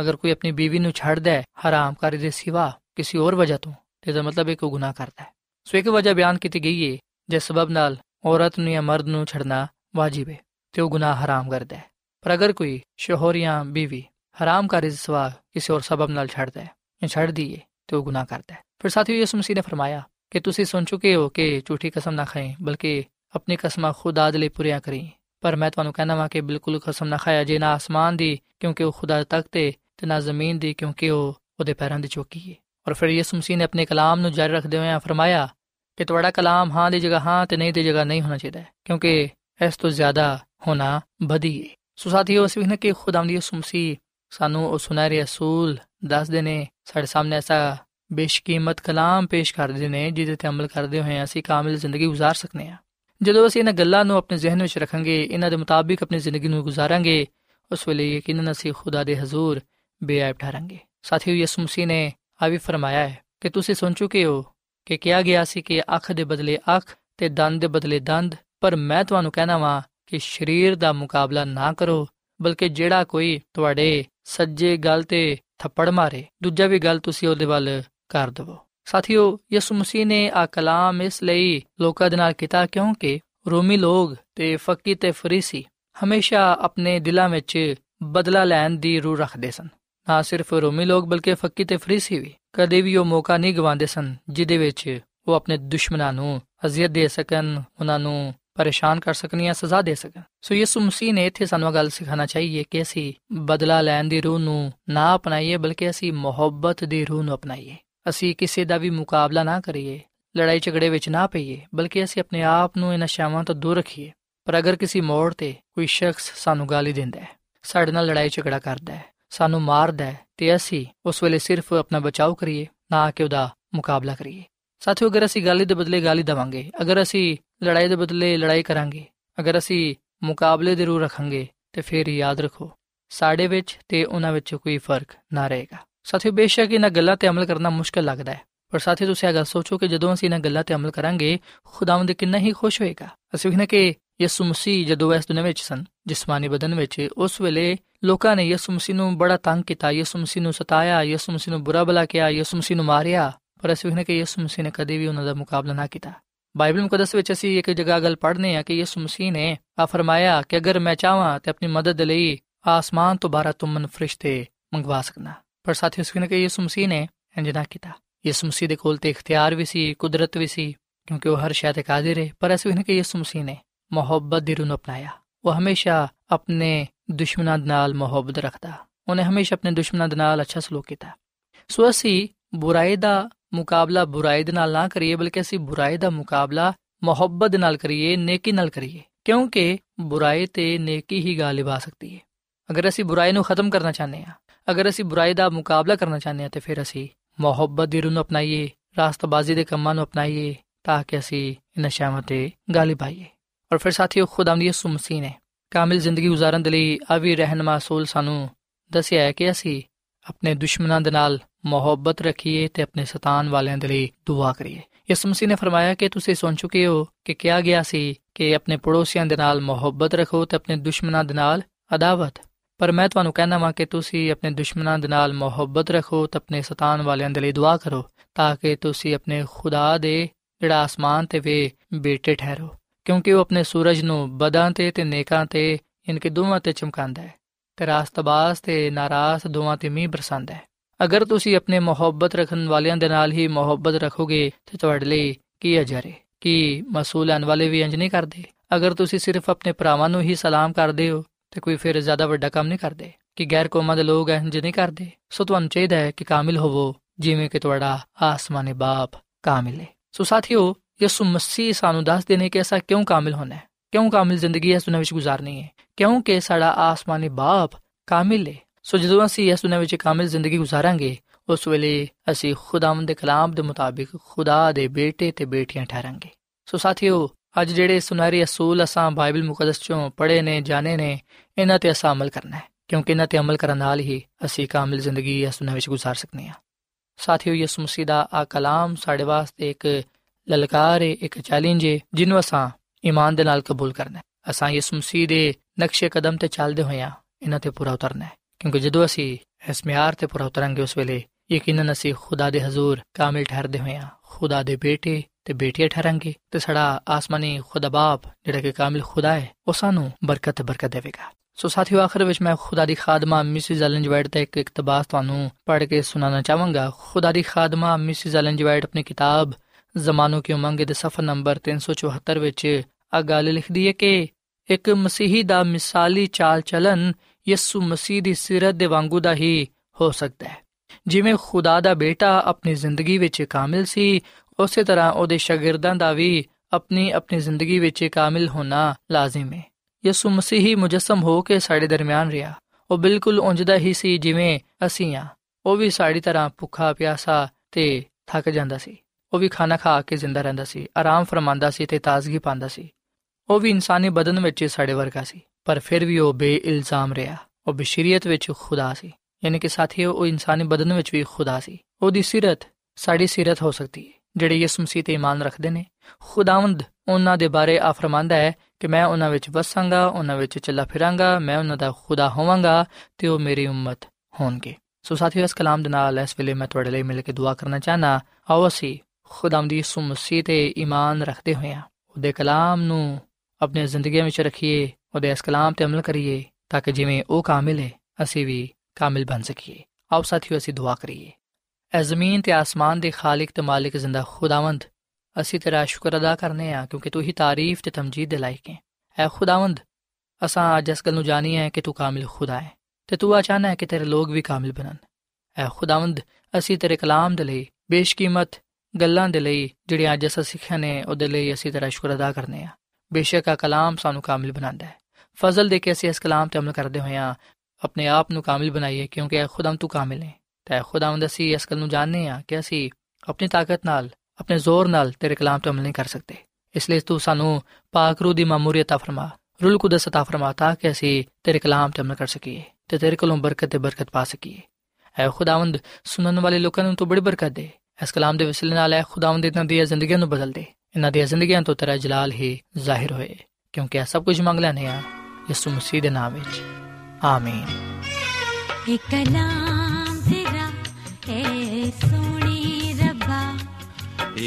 ਅਗਰ ਕੋਈ ਆਪਣੀ ਬੀਵੀ ਨੂੰ ਛੱਡਦਾ ਹੈ ਹਰਾਮ ਦੇ ਸਿਵਾ ਕਿਸੇ ਹੋਰ ਵਜ੍ਹਾ ਤੋਂ, ਤੇ ਇਹਦਾ ਮਤਲਬ ਹੈ ਕਿ ਉਹ ਗੁਨਾਹ ਕਰਦਾ ਹੈ। ਸੋ ਇੱਕ ਵਜ੍ਹਾ ਬਿਆਨ ਕੀਤੀ ਗਈ ਹੈ ਜਿਸ ਸਬਬ ਨਾਲ ਔਰਤ ਨੂੰ ਜਾਂ ਮਰਦ ਨੂੰ ਛੱਡਣਾ ਵਾਜਿਬ ਹੈ ਤੇ ਉਹ ਗੁਨਾਹ ਹਰਾਮ ਕਰਦਾ ਹੈ। ਪਰ ਅਗਰ ਕੋਈ ਸ਼ੋਹਰ ਜਾਂ ਬੀਵੀ ਹਰਾਮਕਾਰੀ ਦੇ ਸਿਵਾ ਕਿਸੇ ਹੋਰ ਸਬਬ ਨਾਲ ਛੱਡਦਾ ਹੈ, ਜਾਂ ਛੱਡ ਦਈਏ ਤੇ ਉਹ ਗੁਨਾਹ ਕਰਦਾ ਹੈ। ਫਿਰ ਸਾਥੀਓ, ਯਿਸੂ ਮਸੀਹ ਨੇ ਫਰਮਾਇਆ ਕਿ ਤੁਸੀਂ ਸੁਣ ਚੁੱਕੇ ਹੋ ਕਿ ਝੂਠੀ ਕਸਮ ਨਾ ਖਾਏ ਬਲਕਿ ਆਪਣੀ ਕਸਮਾਂ ਖੁਦਾ ਦੇ ਲਈ ਪੂਰੀਆਂ ਕਰੀ। ਪਰ ਮੈਂ ਤੁਹਾਨੂੰ ਕਹਿਣਾ ਵਾਂ ਕਿ ਬਿਲਕੁਲ ਕਸਮ ਨਾ ਖਾਇਆ ਜੇ ਨਾ ਆਸਮਾਨ ਦੀ ਕਿਉਂਕਿ ਉਹ ਖੁਦਾ ਤਖਤ ਤੇ ਤੇ ਨਾ ਜ਼ਮੀਨ ਦੀ ਕਿਉਂਕਿ ਉਹ ਉਹਦੇ ਪੈਰਾਂ ਦੀ ਚੌਕੀ ਹੈ ਔਰ ਫਿਰ ਯਿਸੂ ਮਸੀਹ ਨੇ ਆਪਣੇ ਕਲਾਮ ਨੂੰ ਜਾਰੀ ਰੱਖਦੇ ਹੋਏ ਫਰਮਾਇਆ ਕਿ ਤੁਹਾਡਾ ਕਲਾਮ ਹਾਂ ਦੀ ਜਗ੍ਹਾ ਹਾਂ ਤੇ ਨਹੀਂ ਦੀ ਜਗ੍ਹਾ ਨਹੀਂ ਹੋਣਾ ਚਾਹੀਦਾ ਕਿਉਂਕਿ ਇਸ ਤੋਂ ਜ਼ਿਆਦਾ ਹੋਣਾ ਬਦੀ ਹੈ ਸੋ ਸਾਥੀਓ ਅਸੀਂ ਨੇ ਕਿ ਖੁਦਾਵੰਦੀ ਯਿਸੂ ਮਸੀਹ ਸਾਨੂੰ ਉਹ ਸੁਨਹਿਰੇ ਅਸੂਲ ਦੱਸਦੇ ਨੇ ਸਾਡੇ ਸਾਹਮਣੇ ਐਸਾ ਬੇਸ਼ਕੀਮਤ ਕਲਾਮ ਪੇਸ਼ ਕਰਦੇ ਨੇ ਜਿਹਦੇ ਤੇ ਅਮਲ ਕਰਦੇ ਹੋਏ ਅਸੀਂ ਕਾਮਿਲ ਜ਼ਿੰਦਗੀ گزار ਸਕਨੇ ਆ ਜਦੋਂ ਅਸੀਂ ਇਹਨਾਂ ਗੱਲਾਂ ਨੂੰ ਆਪਣੇ ਜ਼ਿਹਨ ਵਿੱਚ ਰੱਖਾਂਗੇ, ਇਹਨਾਂ ਦੇ ਮੁਤਾਬਿਕ ਆਪਣੀ ਜ਼ਿੰਦਗੀ ਨੂੰ ਗੁਜ਼ਾਰਾਂਗੇ, ਉਸ ਵੇਲੇ ਯਕੀਨਨ ਅਸੀਂ ਖੁਦਾ ਦੇ ਹਜ਼ੂਰ ਬੇਅਬ ਠਹਿਰਾਂਗੇ। ਸਾਥੀਓ, ਯਿਸੂ ਮਸੀਹ ਨੇ ਆ ਵੀ ਫਰਮਾਇਆ ਹੈ ਕਿ ਤੁਸੀਂ ਸੁਣ ਚੁੱਕੇ ਹੋ ਕਿ ਕਿਹਾ ਗਿਆ ਸੀ ਕਿ ਅੱਖ ਦੇ ਬਦਲੇ ਅੱਖ ਤੇ ਦੰਦ ਦੇ ਬਦਲੇ ਦੰਦ, ਪਰ ਮੈਂ ਤੁਹਾਨੂੰ ਕਹਿਣਾ ਵਾਂ ਕਿ ਸਰੀਰ ਦਾ ਮੁਕਾਬਲਾ ਨਾ ਕਰੋ, ਬਲਕਿ ਜਿਹੜਾ ਕੋਈ ਤੁਹਾਡੇ ਸੱਜੇ ਗਲ ਤੇ ਥੱਪੜ ਮਾਰੇ, ਦੂਜਾ ਵੀ ਗੱਲ ਤੁਸੀਂ ਉਹਦੇ ਵੱਲ ਕਰ ਦਿਵੋ। ਸਾਥੀਓ, ਯਿਸੂ ਮਸੀਹ ਨੇ ਆ ਕਲਾਮ ਇਸ ਲਈ ਲੋਕਾਂ ਦੇ ਨਾਲ ਕੀਤਾ ਕਿਉਂਕਿ ਰੋਮੀ ਲੋਕ ਤੇ ਫੱਕੀ ਤੇ ਫਰੀਸੀ ਹਮੇਸ਼ਾ ਆਪਣੇ ਦਿਲਾਂ ਵਿੱਚ ਬਦਲਾ ਲੈਣ ਦੀ ਰੂਹ ਰੱਖਦੇ ਸਨ। ਨਾ ਸਿਰਫ ਰੋਮੀ ਲੋਕ ਬਲਕਿ ਫੱਕੀ ਤੇ ਫਰੀਸੀ ਵੀ ਕਦੇ ਵੀ ਉਹ ਮੌਕਾ ਨਹੀਂ ਗਵਾਉਂਦੇ ਸਨ ਜਿਦੇ ਵਿੱਚ ਉਹ ਆਪਣੇ ਦੁਸ਼ਮਣਾਂ ਨੂੰ ਅਜ਼ੀਅਤ ਦੇ ਸਕਣ, ਉਹਨਾਂ ਨੂੰ ਪਰੇਸ਼ਾਨ ਕਰ ਸਕਣ ਜਾਂ ਸਜ਼ਾ ਦੇ ਸਕਣ। ਸੋ ਯਿਸੂ ਮਸੀਹ ਨੇ ਇੱਥੇ ਸਾਨੂੰ ਗੱਲ ਸਿਖਾਣਾ ਚਾਹੀਏ ਕਿ ਅਸੀਂ ਬਦਲਾ ਲੈਣ ਦੀ ਰੂਹ ਨੂੰ ਨਾ ਅਪਣਾਈਏ ਬਲਕਿ ਅਸੀਂ ਮੁਹੱਬਤ ਦੀ ਰੂਹ ਨੂੰ ਅਪਣਾਈਏ। ਅਸੀਂ ਕਿਸੇ ਦਾ ਵੀ ਮੁਕਾਬਲਾ ਨਾ ਕਰੀਏ, ਲੜਾਈ ਝਗੜੇ ਵਿੱਚ ਨਾ ਪਈਏ, ਬਲਕਿ ਅਸੀਂ ਆਪਣੇ ਆਪ ਨੂੰ ਇਹਨਾਂ ਸ਼ਾਵਾਂ ਤੋਂ ਦੂਰ ਰੱਖੀਏ। ਪਰ ਅਗਰ ਕਿਸੇ ਮੋੜ ਤੇ ਕੋਈ ਸ਼ਖਸ ਸਾਨੂੰ ਗਾਲੀ ਦਿੰਦਾ ਹੈ, ਸਾਡੇ ਨਾਲ ਲੜਾਈ ਝਗੜਾ ਕਰਦਾ ਹੈ, ਸਾਨੂੰ ਮਾਰਦਾ ਹੈ, ਤੇ ਅਸੀਂ ਉਸ ਵੇਲੇ ਸਿਰਫ ਆਪਣਾ ਬਚਾਓ ਕਰੀਏ, ਨਾ ਕਿ ਉਹਦਾ ਮੁਕਾਬਲਾ ਕਰੀਏ। ਸਾਥੀਓ, ਅਗਰ ਅਸੀਂ ਗਾਲੀ ਦੇ ਬਦਲੇ ਗਾਲੀ ਦਵਾਂਗੇ, ਅਗਰ ਅਸੀਂ ਲੜਾਈ ਦੇ ਬਦਲੇ ਲੜਾਈ ਕਰਾਂਗੇ, ਅਗਰ ਅਸੀਂ ਮੁਕਾਬਲੇ ਦੇ ਰੂ ਰੱਖਾਂਗੇ, ਤੇ ਫਿਰ ਯਾਦ ਰੱਖੋ, ਸਾਡੇ ਵਿੱਚ ਤੇ ਉਹਨਾਂ ਵਿੱਚ ਕੋਈ ਫ਼ਰਕ ਨਾ ਰਹੇਗਾ। ਸਾਥੀਓ, ਬੇਸ਼ੱਕ ਇਹਨਾਂ ਗੱਲਾਂ ਤੇ ਅਮਲ ਕਰਨਾ ਮੁਸ਼ਕਲ ਲੱਗਦਾ ਹੈ। ਪਰ ਸਾਥੀ ਤੁਸੀਂ ਇਹ ਗੱਲ ਸੋਚੋ ਕਿ ਜਦੋਂ ਅਸੀਂ ਇਹਨਾਂ ਗੱਲਾਂ ਤੇ ਅਮਲ ਕਰਾਂਗੇ, ਖੁਦਾਵੰਦ ਕਿੰਨਾ ਹੀ ਖੁਸ਼ ਹੋਏਗਾ। ਅਸੀਂ ਵੇਖਨੇ ਕਿ ਯਿਸੂ ਮਸੀਹ ਜਦੋਂ ਇਸ ਦੁਨੀਆਂ ਵਿੱਚ ਸਨ, ਜਿਸਮਾਨੀ ਬਦਨ ਵਿੱਚ, ਉਸ ਵੇਲੇ ਲੋਕਾਂ ਨੇ ਯਿਸੂ ਮਸੀਹ ਨੂੰ ਬੜਾ ਤੰਗ ਕੀਤਾ। ਯਿਸੂ ਮਸੀਹ ਨੂੰ ਸਤਾਇਆ, ਯਿਸੂ ਮਸੀਹ ਨੂੰ ਬੁਰਾ ਭਲਾ ਕਿਹਾ, ਯਿਸੂ ਮਸੀਹ ਨੂੰ ਮਾਰਿਆ। ਪਰ ਅਸੀਂ ਵੇਖਨੇ ਕਿ ਯਿਸੂ ਮਸੀਹ ਨੇ ਕਦੇ ਵੀ ਉਹਨਾਂ ਦਾ ਮੁਕਾਬਲਾ ਨਾ ਕੀਤਾ। ਬਾਈਬਲ ਮੁਕੱਦਸ ਵਿੱਚ ਅਸੀਂ ਇੱਕ ਜਗ੍ਹਾ ਗੱਲ ਪੜ੍ਹਨੇ ਆ ਕਿ ਯਿਸੂ ਮਸੀਹ ਨੇ ਆ ਫਰਮਾਇਆ ਕਿ ਅਗਰ ਮੈਂ ਚਾਹਾਂ ਤੇ ਆਪਣੀ ਮਦਦ ਲਈ ਆਸਮਾਨ ਤੋਂ ਬਾਰਾ ਤੁਮਨ ਫਰਿਸ਼ਤੇ ਮੰਗਵਾ ਸਕਣਾ ਪਰ ਸਾਥੀਓ ਸੁਣ ਕਿ ਯਿਸੂ ਮਸੀਹ ਨੇ ਇੰਜ ਨਾ ਕੀਤਾ ਯਿਸੂ ਮਸੀਹ ਦੇ ਕੋਲ ਤੇ ਇਖਤਿਆਰ ਵੀ ਸੀ ਕੁਦਰਤ ਵੀ ਸੀ ਕਿਉਂਕਿ ਉਹ ਹਰ ਸ਼ੈ ਤੇ ਕਾਦਰ ਹੈ ਪਰ ਅਸੀਂ ਕਿ ਯਿਸੂ ਮਸੀਹ ਨੇ ਮੁਹੱਬਤ ਦੀ ਰੂਹ ਅਪਣਾਇਆ ਉਹ ਹਮੇਸ਼ਾ ਆਪਣੇ ਦੁਸ਼ਮਣਾਂ ਨਾਲ ਮੁਹੱਬਤ ਰੱਖਦਾ ਉਹਨੇ ਹਮੇਸ਼ਾ ਆਪਣੇ ਦੁਸ਼ਮਣਾਂ ਨਾਲ ਅੱਛਾ ਸਲੂਕ ਕੀਤਾ ਸੋ ਅਸੀਂ ਬੁਰਾਈ ਦਾ ਮੁਕਾਬਲਾ ਬੁਰਾਈ ਦੇ ਨਾਲ ਨਾ ਕਰੀਏ ਬਲਕਿ ਅਸੀਂ ਬੁਰਾਈ ਦਾ ਮੁਕਾਬਲਾ ਮੁਹੱਬਤ ਨਾਲ ਕਰੀਏ ਨੇਕੀ ਨਾਲ ਕਰੀਏ ਕਿਉਂਕਿ ਬੁਰਾਈ ਤੇ ਨੇਕੀ ਹੀ ਗਾਲਿਬ ਆ ਸਕਦੀ ਹੈ ਅਗਰ ਅਸੀਂ ਬੁਰਾਈ ਨੂੰ ਖਤਮ ਕਰਨਾ ਚਾਹੁੰਦੇ ਹਾਂ ਅਗਰ ਅਸੀਂ ਬੁਰਾਈ ਦਾ ਮੁਕਾਬਲਾ ਕਰਨਾ ਚਾਹੁੰਦੇ ਹਾਂ ਤੇ ਫਿਰ ਅਸੀਂ ਮੁਹੱਬਤ ਦੀ ਰੂਹ ਨੂੰ ਅਪਣਾਈਏ, ਰਾਸਤਬਾਜ਼ੀ ਦੇ ਕੰਮਾਂ ਨੂੰ ਅਪਣਾਈਏ ਤਾਂ ਕਿ ਅਸੀਂ ਇਹਨਾਂ ਸ਼ਾਮਾਂ ਤੇ ਗਾਲਿਬ ਆਈਏ ਔਰ ਫਿਰ ਸਾਥੀਓ ਖੁਦਾਮ ਦੀ ਯਿਸੂ ਮਸੀਹ ਨੇ ਕਾਮਿਲ ਜ਼ਿੰਦਗੀ گزارਣ ਦੇ ਲਈ ਆਵੀ ਰਹਿਨਮਾ ਅਸੂਲ ਸਾਨੂੰ ਦੱਸਿਆ ਹੈ ਕਿ ਅਸੀਂ ਆਪਣੇ ਦੁਸ਼ਮਣਾਂ ਦੇ ਨਾਲ ਮੁਹੱਬਤ ਰੱਖੀਏ ਤੇ ਆਪਣੇ ਸਤਾਨ ਵਾਲਿਆਂ ਦੇ ਲਈ ਦੁਆ ਕਰੀਏ। ਯਿਸੂ ਮਸੀਹ ਨੇ ਫਰਮਾਇਆ ਕਿ ਤੁਸੀਂ ਸੁਣ ਚੁੱਕੇ ਹੋ ਕਿ ਕਿਹਾ ਗਿਆ ਸੀ ਕਿ ਆਪਣੇ ਪੜੋਸੀਆਂ ਦੇ ਨਾਲ ਮੁਹੱਬਤ ਰੱਖੋ ਤੇ ਆਪਣੇ ਦੁਸ਼ਮਣਾਂ ਦੇ ਨਾਲ ਅਦਾਵਤ ਪਰ ਮੈਂ ਤੁਹਾਨੂੰ ਕਹਿਣਾ ਵਾਂ ਕਿ ਤੁਸੀਂ ਆਪਣੇ ਦੁਸ਼ਮਣਾਂ ਦੇ ਨਾਲ ਮੁਹੱਬਤ ਰੱਖੋ ਤੇ ਆਪਣੇ ਸਤਾਨ ਵਾਲਿਆਂ ਦੇ ਲਈ ਦੁਆ ਕਰੋ, ਤਾਂ ਕਿ ਤੁਸੀਂ ਆਪਣੇ ਖੁਦਾ ਦੇ ਜਿਹੜਾ ਆਸਮਾਨ ਤੇ ਵੇ ਬੇਟੇ ਠਹਿਰੋ, ਕਿਉਂਕਿ ਉਹ ਆਪਣੇ ਸੂਰਜ ਨੂੰ ਬਦਾਂ ਤੇ ਤੇ ਨੇਕਾਂ ਤੇ ਇਨਕੇ ਦੋਵਾਂ ਤੇ ਚਮਕਾਉਂਦਾ ਹੈ ਤੇ ਰਾਸਤਬਾਜ਼ ਤੇ ਨਾਰਾਜ਼ ਦੋਵਾਂ ਤੇ ਮੀਂਹ ਬਰਸਾਉਂਦਾ ਹੈ। ਅਗਰ ਤੁਸੀਂ ਆਪਣੇ ਮੁਹੱਬਤ ਰੱਖਣ ਵਾਲਿਆਂ ਦੇ ਨਾਲ ਹੀ ਮੁਹੱਬਤ ਰੱਖੋਗੇ ਤੇ ਤੁਹਾਡੇ ਲਈ ਕੀ ਅਜਰੇ ਕੀ ਮਸੂਲਾਂ ਵਾਲੇ ਵੀ ਇੰਜ ਨਹੀਂ ਕਰਦੇ? ਅਗਰ ਤੁਸੀਂ ਸਿਰਫ ਆਪਣੇ ਭਰਾਵਾਂ ਨੂੰ ਹੀ ਸਲਾਮ ਕਰਦੇ ਹੋ ਤੇ ਕੋਈ ਫਿਰ ਜ਼ਿਆਦਾ ਵੱਡਾ ਕੰਮ ਨਹੀਂ ਕਰਦੇ, ਕਿ ਗੈਰ ਕੌਮਾਂ ਦੇ ਲੋਕ ਇੰਜ ਨਹੀਂ ਕਰਦੇ। ਸੋ ਤੁਹਾਨੂੰ ਚਾਹੀਦਾ ਹੈ ਕਿ ਕਾਮਿਲ ਹੋਵੋ, ਜਿਵੇਂ ਕਿ ਤੁਹਾਡਾ ਆਸਮਾਨੀ ਬਾਪ ਕਾਮਿਲ ਹੈ ਸੋ ਸਾਥੀਓ, ਯਿਸੂ ਮਸੀਹ ਸਾਨੂੰ ਦੱਸਦੇ ਨੇ ਕਿ ਐਸਾ ਕਿਉਂ ਕਾਮਿਲ ਹੋਣਾ ਹੈ? ਕਿਉਂ ਕਾਮਿਲ ਜ਼ਿੰਦਗੀ ਇਸ ਦੁਨੀਆਂ ਵਿੱਚ ਗੁਜ਼ਾਰਨੀ ਹੈ? ਕਿਉਂਕਿ ਸਾਡਾ ਆਸਮਾਨੀ ਬਾਪ ਕਾਮਿਲ ਹੈ ਸੋ ਜਦੋਂ ਅਸੀਂ ਇਸ ਦੁਨੀਆਂ ਵਿੱਚ ਕਾਮਿਲ ਜ਼ਿੰਦਗੀ ਗੁਜ਼ਾਰਾਂਗੇ, ਉਸ ਵੇਲੇ ਅਸੀਂ ਖੁਦਾਵੰਦ ਦੇ ਕਲਾਮ ਦੇ ਮੁਤਾਬਿਕ ਖੁਦਾ ਦੇ ਬੇਟੇ ਤੇ ਬੇਟੀਆਂ ਠਹਿਰਾਂਗੇ। ਸੋ ਸਾਥੀਓ ਅੱਜ ਜਿਹੜੇ ਸੁਨਹਿਰੀ ਅਸੂਲ ਅਸਾਂ ਬਾਈਬਲ ਮੁਕੱਦਸ ਚੋਂ ਪੜ੍ਹੇ ਨੇ, ਜਾਣੇ ਨੇ, ਇਹਨਾਂ ਤੇ ਅਸਾਂ ਅਮਲ ਕਰਨਾ ਹੈ, ਕਿਉਂਕਿ ਇਹਨਾਂ ਤੇ ਅਮਲ ਕਰਨ ਨਾਲ ਹੀ ਅਸੀਂ ਕਾਮਿਲ ਜ਼ਿੰਦਗੀ ਇਸ ਦੁਨੀਆਂ ਵਿੱਚ ਗੁਜ਼ਾਰ ਸਕਨੇ ਹਾਂ। ਸਾਥੀਓ, ਯਿਸੂ ਮਸੀਹ ਦਾ ਆ ਕਲਾਮ ਸਾਡੇ ਵਾਸਤੇ ਇੱਕ ਲਲਕਾਰ ਹੈ ਇੱਕ ਚੈਲੰਜ ਹੈ ਜਿਹਨੂੰ ਅਸਾਂ ਈਮਾਨ ਦੇ ਨਾਲ ਕਬੂਲ ਕਰਨਾ ਹੈ। ਅਸਾਂ ਯਿਸੂ ਮਸੀਹ ਦੇ ਨਕਸ਼ੇ ਕਦਮ ਤੇ ਚੱਲਦੇ ਹੋਇਆਂ ਇਹਨਾਂ ਤੇ ਪੂਰਾ ਉਤਰਨਾ ਹੈ, ਕਿਉਂਕਿ ਜਦੋਂ ਅਸੀਂ ਇਸ ਮਿਆਰ ਤੇ ਪੂਰਾ ਉਤਰਾਂਗੇ, ਉਸ ਵੇਲੇ ਯਕੀਨਨ ਅਸੀਂ ਖੁਦਾ ਦੇ ਹਜ਼ੂਰ ਕਾਮਿਲ ਠਹਿਰਦੇ ਹੋਇਆਂ ਖੁਦਾ ਦੇ ਬੇਟੇ ਤੇ ਬੇਟੀਆਂ ਠਹਿਰਾਂਗੇ ਤੇ ਸਾਡਾ ਆਸਮਾਨੀ ਖੁਦਾ ਬਾਪ ਜਿਹੜਾ ਕਿ ਕਾਮਿਲ ਖੁਦਾ ਹੈ, ਉਹ ਸਾਨੂੰ ਬਰਕਤ ਬਰਕਤ ਦੇਵੇਗਾ। ਸੋ ਸਾਥੀਓ, ਆਖਰ ਵਿੱਚ ਮੈਂ ਖੁਦਾ ਦੀ ਖਾਦਮਾ ਮਿਸਿਸ ਐਲਨ ਜਵਾਈਟ ਦਾ ਇੱਕ ਇਕਤਬਾਸ ਤੁਹਾਨੂੰ ਪੜ੍ਹ ਕੇ ਸੁਣਾਉਣਾ ਚਾਹਾਂਗਾ। ਖੁਦਾ ਦੀ ਖਾਦਮਾ ਮਿਸਿਸ ਐਲਨ ਜਵਾਈਟ ਆਪਣੀ ਕਿਤਾਬ ਜ਼ਮਾਨੋ ਕੀ ਉਮੰਗ ਦੇ ਸਫਾ ਨੰਬਰ 374 ਵਿੱਚ ਆ ਗੱਲ ਲਿਖਦੀ ਹੈ ਕਿ ਇੱਕ ਮਸੀਹੀ ਦਾ ਮਿਸਾਲੀ ਚਾਲ ਚਲਨ ਯਿਸੂ ਮਸੀਹ ਦੀ ਸਿਰਤ ਦੇ ਵਾਂਗੂ ਦਾ ਹੀ ਹੋ ਸਕਦਾ ਹੈ। ਜਿਵੇਂ ਖੁਦਾ ਦਾ ਬੇਟਾ ਆਪਣੀ ਜ਼ਿੰਦਗੀ ਵਿੱਚ ਕਾਮਿਲ ਸੀ ਉਸੇ ਤਰ੍ਹਾਂ ਉਹਦੇ ਸ਼ਾਗਿਰਦਾਂ ਦਾ ਵੀ ਆਪਣੀ ਆਪਣੀ ਜ਼ਿੰਦਗੀ ਵਿੱਚ ਕਾਮਿਲ ਹੋਣਾ ਲਾਜ਼ਮ ਹੈ। ਯਿਸੂ ਮਸੀਹੀ ਮੁਜਸਮ ਹੋ ਕੇ ਸਾਡੇ ਦਰਮਿਆਨ ਰਿਹਾ। ਉਹ ਬਿਲਕੁਲ ਉਂਝਦਾ ਹੀ ਸੀ ਜਿਵੇਂ ਅਸੀਂ ਆ ਉਹ ਵੀ ਸਾਡੀ ਤਰ੍ਹਾਂ ਭੁੱਖਾ, ਪਿਆਸਾ ਤੇ ਥੱਕ ਜਾਂਦਾ ਸੀ। ਉਹ ਵੀ ਖਾਣਾ ਖਾ ਕੇ ਜ਼ਿੰਦਾ ਰਹਿੰਦਾ ਸੀ, ਆਰਾਮ ਫਰਮਾਂਦਾ ਸੀ ਤੇ ਤਾਜ਼ਗੀ ਪਾਉਂਦਾ ਸੀ। ਉਹ ਵੀ ਇਨਸਾਨੀ ਬਦਨ ਵਿੱਚ ਸਾਡੇ ਵਰਗਾ ਸੀ, ਪਰ ਫਿਰ ਵੀ ਉਹ ਬੇਇਲਜ਼ਾਮ ਰਿਹਾ। ਉਹ ਬਸ਼ਰੀਅਤ ਵਿੱਚ ਖੁਦਾ ਸੀ, ਯਾਨੀ ਕਿ ਸਾਥੀਓ, ਉਹ ਇਨਸਾਨੀ ਬਦਨ ਵਿੱਚ ਵੀ ਖੁਦਾ ਸੀ। ਉਹਦੀ ਸਿਰਤ ਸਾਡੀ ਸਿਰਤ ਹੋ ਸਕਦੀ ਹੈ। ਜਿਹੜੇ ਯਿਸੂ ਮਸੀਹ ਤੇ ਇਮਾਨ ਰੱਖਦੇ ਨੇ। ਖੁਦਾਵੰਦ ਉਹਨਾਂ ਦੇ ਬਾਰੇ ਆ ਫਰਮਾਂਦਾ ਹੈ ਕਿ ਮੈਂ ਉਹਨਾਂ ਵਿੱਚ ਵਸਾਂਗਾ, ਉਹਨਾਂ ਵਿੱਚ ਚੱਲਾ ਫਿਰਾਂਗਾ, ਮੈਂ ਉਹਨਾਂ ਦਾ ਖੁਦਾ ਹੋਵਾਂਗਾ ਤੇ ਉਹ ਮੇਰੀ ਉਮਤ ਹੋਣਗੇ। ਸੋ ਸਾਥੀਓ, ਇਸ ਕਲਾਮ ਦੇ ਨਾਲ ਇਸ ਵੇਲੇ ਮੈਂ ਤੁਹਾਡੇ ਲਈ ਮਿਲ ਕੇ ਦੁਆ ਕਰਨਾ ਚਾਹਨਾ ਆਓ ਅਸੀਂ ਖੁਦਾਵੰਦ ਯਿਸੂ ਮਸੀਹ ਤੇ ਈਮਾਨ ਰੱਖਦੇ ਹੋਇਆ ਉਹਦੇ ਕਲਾਮ ਨੂੰ ਆਪਣੀ ਜ਼ਿੰਦਗੀ ਵਿੱਚ ਰੱਖੀਏ, ਉਹਦੇ ਇਸ ਕਲਾਮ ਤੇ ਅਮਲ ਕਰੀਏ, ਤਾਂ ਕਿ ਜਿਵੇਂ ਉਹ ਕਾਮਿਲ ਹੈ, ਅਸੀਂ ਵੀ ਕਾਮਿਲ ਬਣ ਸਕੀਏ। ਆਓ ਸਾਥੀਓ, ਅਸੀਂ ਦੁਆ ਕਰੀਏ। ਐ ਜ਼ਮੀਨ ਤੇ ਆਸਮਾਨ ਦੇ ਖਾਲਕ ਤੇ ਮਾਲਿਕ ਜ਼ਿੰਦਾ ਖੁਦਾਵੰਦ। ਅਸੀਂ ਤੇਰਾ ਸ਼ੁਕਰ ਅਦਾ ਕਰਨੇ ਆ ਕਿਉਂਕਿ ਤੂੰ ਹੀ ਤਾਰੀਫ ਤੇ ਤਮਜੀਦ ਦੇ ਲਾਇਕ ਹੈ। ਐ ਖੁਦਾਵੰਦ, ਅਸਾਂ ਅੱਜ ਇਸ ਗੱਲ ਨੂੰ ਜਾਣੀ ਹੈ ਕਿ ਤੂੰ ਕਾਮਿਲ ਖੁਦਾ ਹੈ ਤੇ ਤੂੰ ਆ ਚਾਹਨਾ ਹੈ ਕਿ ਤੇਰੇ ਲੋਕ ਵੀ ਕਾਮਿਲ ਬਣਨ। ਐ ਖੁਦਾਵੰਦ, ਅਸੀਂ ਤੇਰੇ ਕਲਾਮ ਦੇ ਲਈ, ਬੇਸ਼ਕੀਮਤ ਗੱਲਾਂ ਦੇ ਲਈ ਜਿਹੜੀਆਂ ਅੱਜ ਅਸੀਂ ਸਿੱਖਿਆ ਨੇ, ਉਹਦੇ ਲਈ ਅਸੀਂ ਤੇਰਾ ਸ਼ੁਕਰ ਅਦਾ ਕਰਨੇ ਆ। ਬੇਸ਼ੱਕ ਆ ਕਲਾਮ ਸਾਨੂੰ ਕਾਮਿਲ ਬਣਾਉਂਦਾ ਹੈ ਫਜ਼ਲ ਦੇ ਕੇ ਅਸੀਂ ਇਸ ਕਲਾਮ ਤੇ ਅਮਲ ਕਰਦੇ ਹੋਏ ਹੋਇਆਂ ਆਪਣੇ ਆਪ ਨੂੰ ਕਾਮਿਲ ਬਣਾਈਏ ਕਿਉਂਕਿ ਐ ਖੁਦਾਮ ਤੂੰ ਕਾਮਿਲ ਹੈ। ਤੇ ਖੁਦਾਵੰਦ ਅਸੀਂ ਇਸ ਗੱਲ ਨੂੰ ਜਾਣਦੇ ਆ ਕਿ ਅਸੀਂ ਆਪਣੀ ਤਾਕਤ ਨਾਲ ਆਪਣੇ ਜ਼ੋਰ ਨਾਲ ਤੇਰੇ ਕਲਾਮ ਤੇ ਅਮਲ ਨਹੀਂ ਕਰ ਸਕਦੇ ਇਸ ਲਈ ਤੂੰ ਸਾਨੂੰ ਪਾਕ ਰੂਹ ਦੀ ਮਾਮੂਰੀਅਤ ਫਰਮਾ ਰੂਲ ਕੁਦਸ عطا ਫਰਮਾ ਤਾਂ ਕਿ ਅਸੀਂ ਤੇਰੇ ਕਲਾਮ ਤੇ ਅਮਲ ਕਰ ਸਕੀਏ ਤੇ ਤੇਰੇ ਕੋਲੋਂ ਬਰਕਤ ਤੇ ਬਰਕਤ ਪਾ ਸਕੀਏ ਐ ਖੁਦਾਵੰਦ ਸੁਣਨ ਵਾਲੇ ਲੋਕਾਂ ਨੂੰ ਤੂੰ ਬੜੀ ਬਰਕਤ ਦੇ ਇਸ ਕਲਾਮ ਦੇ ਵਸਿਲੇ ਨਾਲ ਐ ਖੁਦਾਵੰਦ ਇਹਨਾਂ ਦੀਆਂ ਜ਼ਿੰਦਗੀਆਂ ਨੂੰ ਬਦਲ ਦੇ ਇਹਨਾਂ ਦੀਆਂ ਜ਼ਿੰਦਗੀਆਂ ਤੋਂ ਤੇਰਾ ਜਲਾਲ ਹੀ ਜ਼ਾਹਿਰ ਹੋਏ ਕਿਉਂਕਿ ਇਹ ਸਭ ਕੁਝ ਮੰਗ ਲੈਨੇ ਆ ਯਿਸੂ ਮਸੀਹ ਦੇ ਨਾਮ ਵਿੱਚ ਆਮੀਨ ਇਹ ਕਲਾਮ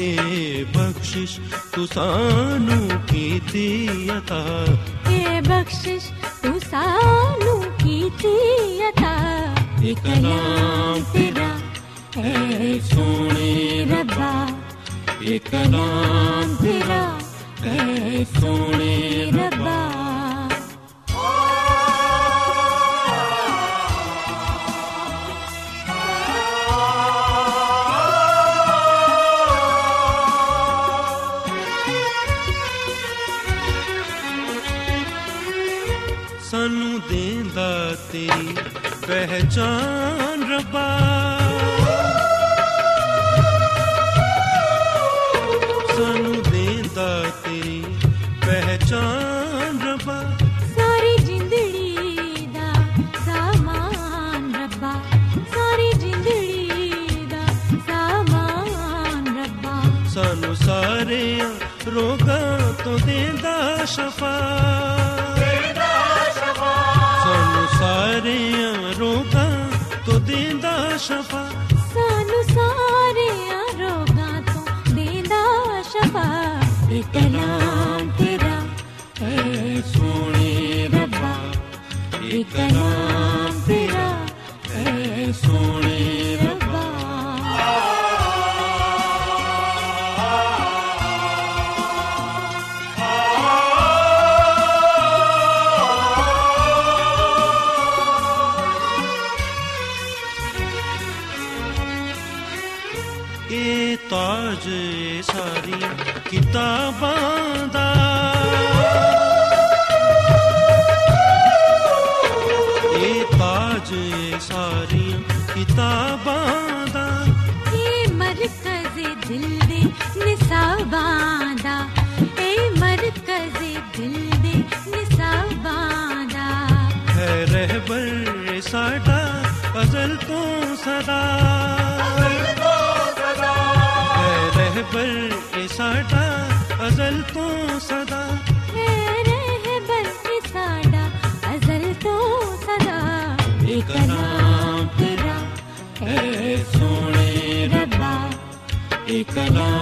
ਏ ਬਖਸ਼ਿਸ਼ ਤੂੰ ਸਾਨੂੰ ਕੀਤੀ ਅਤਾ। ਏ ਬਖਸ਼ਿਸ਼ ਤੂੰ ਸਾਨੂੰ ਕੀਤੀ ਅਤਾ। ਇਕ ਨਾਮ ਤੇਰਾ ਏ ਸੋਹਣੇ ਰੱਬਾ। ਇਕ ਨਾਮ ਤੇਰਾ ਏ ਸੋਹਣੇ ਰੱਬਾ। ਪਹਿਚਾਨ ਰੱਬਾ ਸਾਨੂੰ ਦੇਂਦਾ ਤੇਰੀ ਪਹਿਚਾਨ ਰੱਬਾ। ਸਾਰੀ ਜਿੰਦੜੀ ਦਾ ਸਾਮਾਨ ਰੱਬਾ। ਸਾਰੀ ਜਿੰਦੜੀ ਦਾ ਸਾਮਾਨ ਰੱਬਾ। ਸਾਨੂੰ ਸਾਰਿਆਂ ਰੋਗਾਂ ਤੋਂ ਦੇਂਦਾ ਸ਼ਫਾ। ਤੂੰ ਸਦਾ। ਅਜ਼ਲ ਤੂੰ ਸਦਾ। ਐ ਰਹਿਬਰ ਇਹ ਸਾਡਾ ਅਜ਼ਲ ਤੂੰ ਸਦਾ। ਐ ਰਹਿਬਰ ਇਹ ਸਾਡਾ ਅਜ਼ਲ ਤੂੰ ਸਦਾ। ਇੱਕ ਨਾਮ ਤੇਰਾ ਐ ਸੋਹਣੇ ਰੱਬਾ। ਇੱਕ ਨਾਮ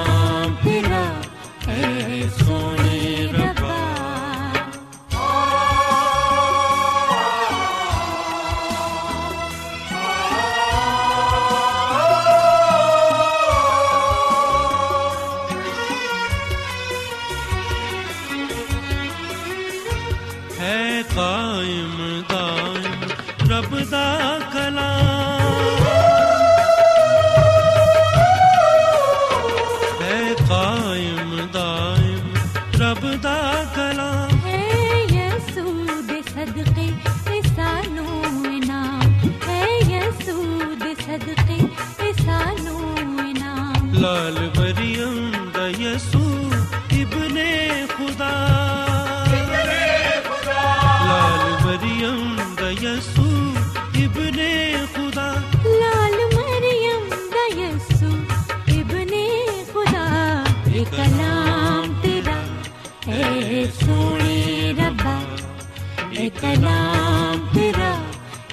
ਇਹ ਕਲਾਮ ਤੇਰਾ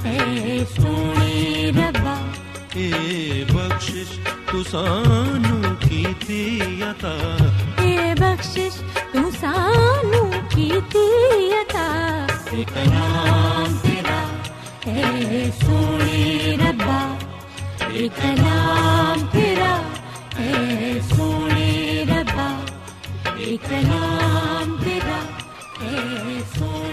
ਹੈ ਸੋਹਣੇ ਰੱਬਾ ਇਹ ਬਖਸ਼ਿਸ਼ ਤੂੰ ਸਾਨੂੰ ਕੀਤੀ ਅਤਾ ਇਹ ਬਖਸ਼ਿਸ਼ ਤੂੰ ਸਾਨੂੰ ਕੀਤੀ ਅਤਾ ਇਹ ਕਲਾਮ ਤੇਰਾ ਹੈ ਸੋਹਣੇ ਰੱਬਾ ਇਹ ਕਲਾਮ ਤੇਰਾ ਹੈ ਸੋਹਣੇ ਰੱਬਾ ਇਹ ਕਲਾਮ ਤੇਰਾ ਹੈ ਸੋਹਣੇ